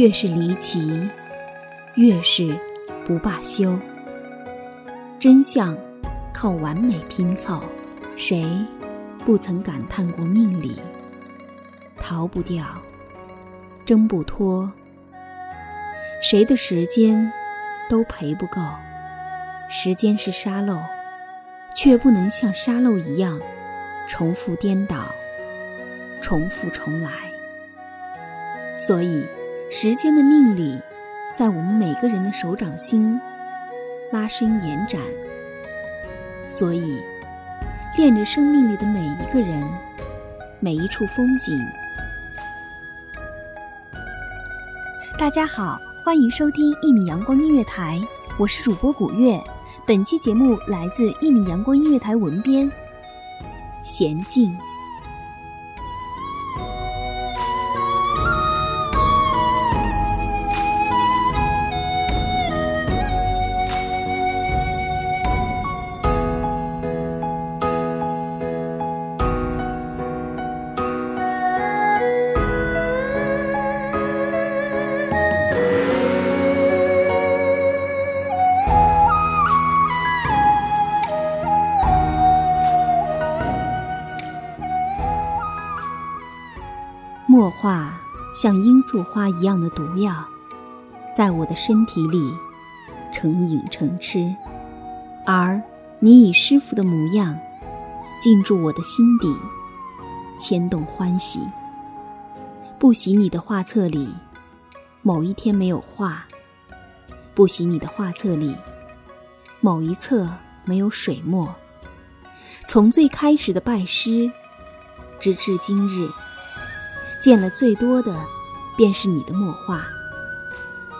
越是离奇，越是不罢休。真相靠完美拼凑，谁不曾感叹过命理？逃不掉，挣不脱。谁的时间都赔不够。时间是沙漏，却不能像沙漏一样重复颠倒，重复重来。所以。时间的命理，在我们每个人的手掌心拉伸延展，所以恋着生命里的每一个人，每一处风景。大家好，欢迎收听一米阳光音乐台，我是主播古月。本期节目来自一米阳光音乐台文编娴静。像罂粟花一样的毒药，在我的身体里成瘾成痴，而你以师傅的模样进驻我的心底，牵动欢喜。不喜你的画册里某一天没有画，不喜你的画册里某一册没有水墨。从最开始的拜师，直至今日。见了最多的，便是你的墨画。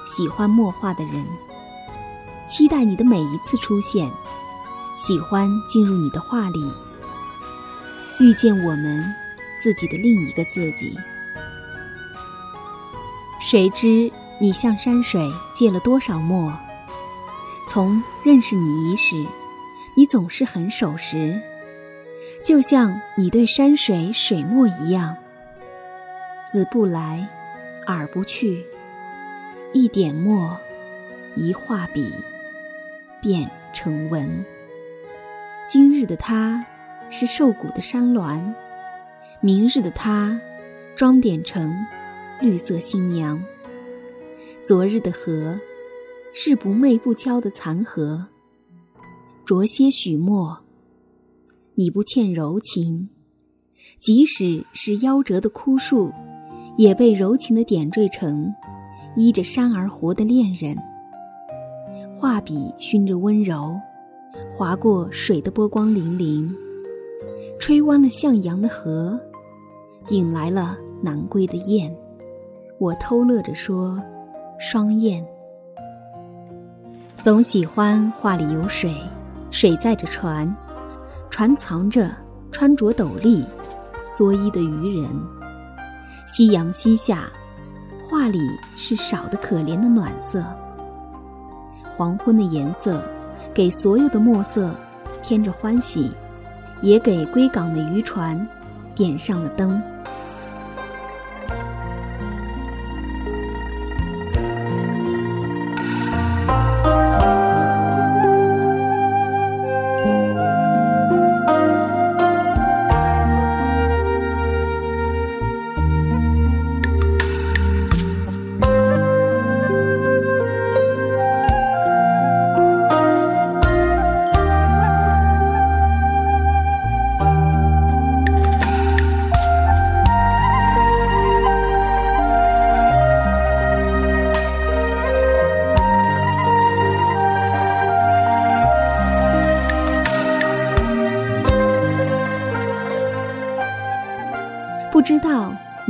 喜欢墨画的人，期待你的每一次出现，喜欢进入你的画里，遇见我们自己的另一个自己。谁知你向山水借了多少墨？从认识你伊始，你总是很守时，就像你对山水水墨一样。子不来，耳不去。一点墨，一画笔，便成文。今日的他，是瘦骨的山峦；明日的他，装点成绿色新娘。昨日的河，是不媚不娇的残荷。着些许墨，你不欠柔情，即使是夭折的枯树。也被柔情的点缀成依着山而活的恋人。画笔熏着温柔，划过水的波光粼粼，吹弯了向阳的河，引来了南归的雁。我偷乐着说：“双燕。”总喜欢画里有水，水载着船，船藏着穿着斗笠、蓑衣的渔人。夕阳西下，画里是少的可怜的暖色。黄昏的颜色，给所有的墨色添着欢喜，也给归港的渔船点上了灯。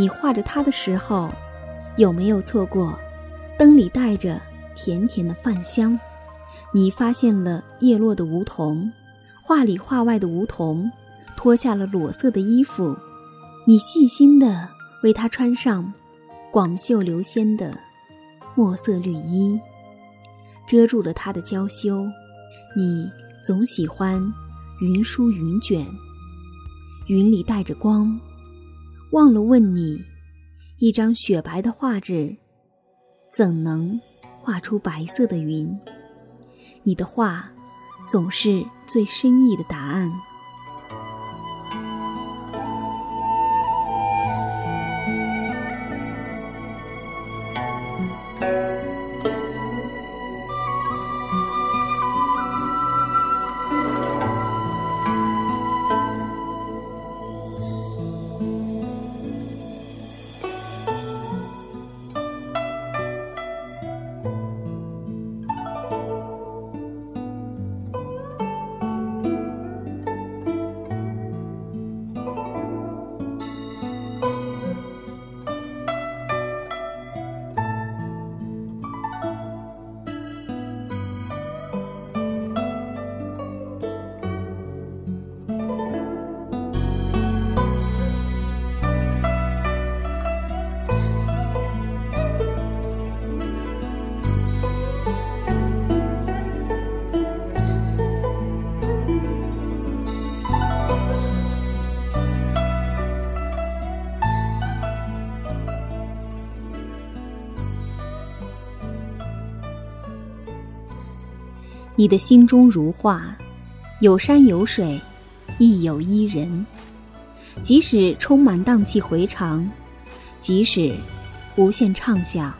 你画着它的时候，有没有错过？灯里带着甜甜的饭香，你发现了叶落的梧桐，画里画外的梧桐，脱下了裸色的衣服，你细心的为它穿上广袖流仙的墨色绿衣，遮住了它的娇羞。你总喜欢云舒云卷，云里带着光。忘了问你，一张雪白的画纸，怎能画出白色的云？你的画，总是最深意的答案。你的心中如画，有山有水，亦有伊人。即使充满荡气回肠，即使无限畅想，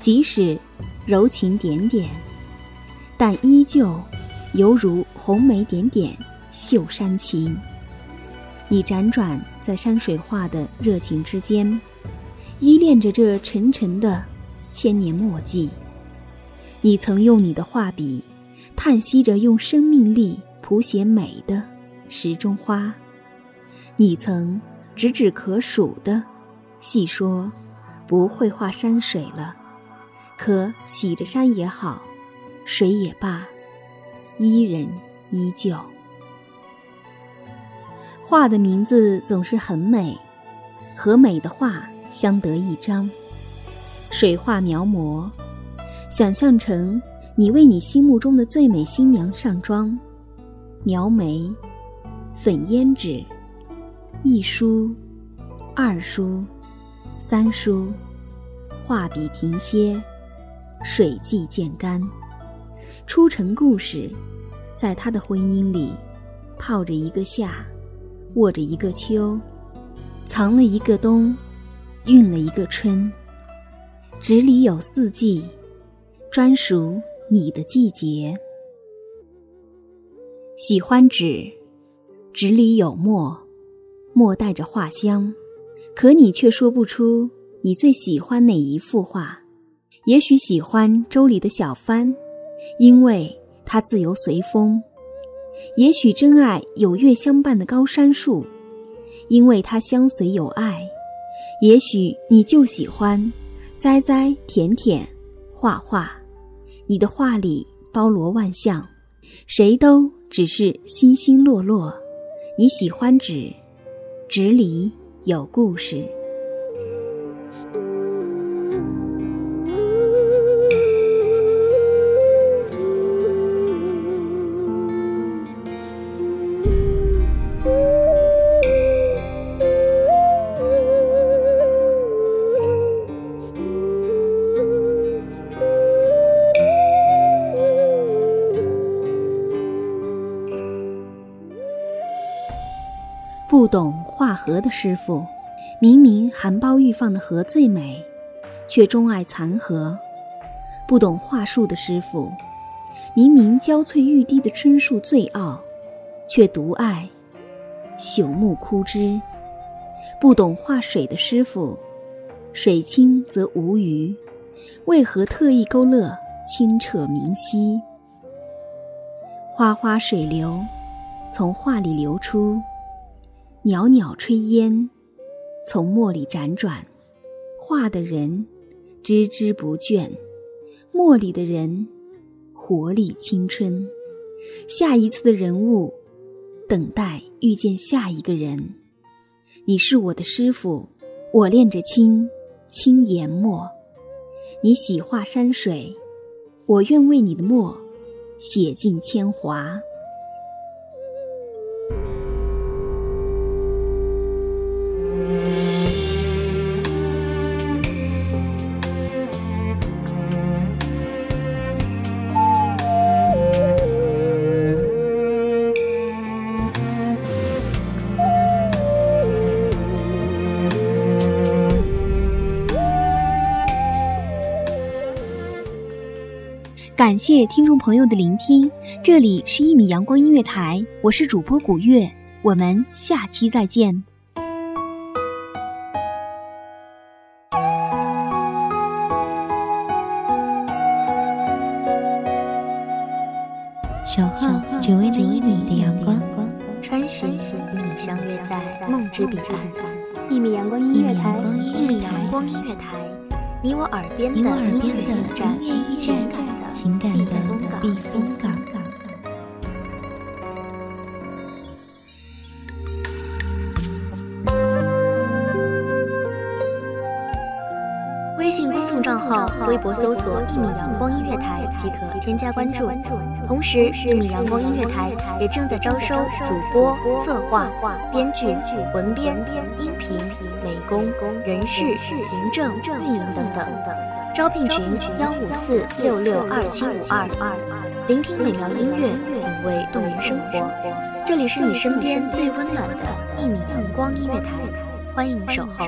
即使柔情点点，但依旧犹如红梅点点绣山情。你辗转在山水画的热情之间，依恋着这沉沉的千年墨迹。你曾用你的画笔。叹息着用生命力谱写美的时钟花，你曾指指可数的细说，不会画山水了，可洗着山也好，水也罢，伊人依旧。画的名字总是很美，和美的画相得益彰。水画描摹，想象成。你为你心目中的最美新娘上妆，描眉、粉胭脂，一梳、二梳、三梳，画笔停歇，水迹渐干。出尘故事，在他的婚姻里，泡着一个夏，握着一个秋，藏了一个冬，运了一个春。纸里有四季，专属。你的季节，喜欢纸，纸里有墨，墨带着画香，可你却说不出你最喜欢哪一幅画。也许喜欢周里的小帆，因为它自由随风；也许真爱有月相伴的高山树，因为它相随有爱；也许你就喜欢栽栽舔舔画画。你的画里包罗万象，谁都只是星星落落。你喜欢纸，纸里有故事。不懂画荷的师傅，明明含苞欲放的荷最美，却钟爱残荷；不懂画树的师傅，明明娇翠欲滴的春树最傲，却独爱朽木枯枝；不懂画水的师傅，水清则无鱼，为何特意勾勒清澈明晰？花花水流，从画里流出；袅袅炊烟，从墨里辗转。画的人孜孜不倦，墨里的人活力青春。下一次的人物，等待遇见下一个人。你是我的师傅，我练着青青研墨。你喜画山水，我愿为你的墨。写尽铅华。感谢听众朋友的聆听，这里是一米阳光音乐台，我是主播古月，我们下期再见。小号只为这一米的阳光，穿行与你相约在梦之彼岸。一米阳光音乐台，一米阳光音乐台，你我耳边的音乐驿站，情感。情感的避风港。微信公众账号、微博搜索“一米阳光音乐台”即可添加关注。同时，一米阳光音乐台也正在招收主播、策划、编剧、文编、音频、美工、人事、行政、运营等等。招聘群：幺五四六六二七五二。聆听美妙音乐，品味动人生活。这里是你身边最温暖的一米阳光音乐台，欢迎守候。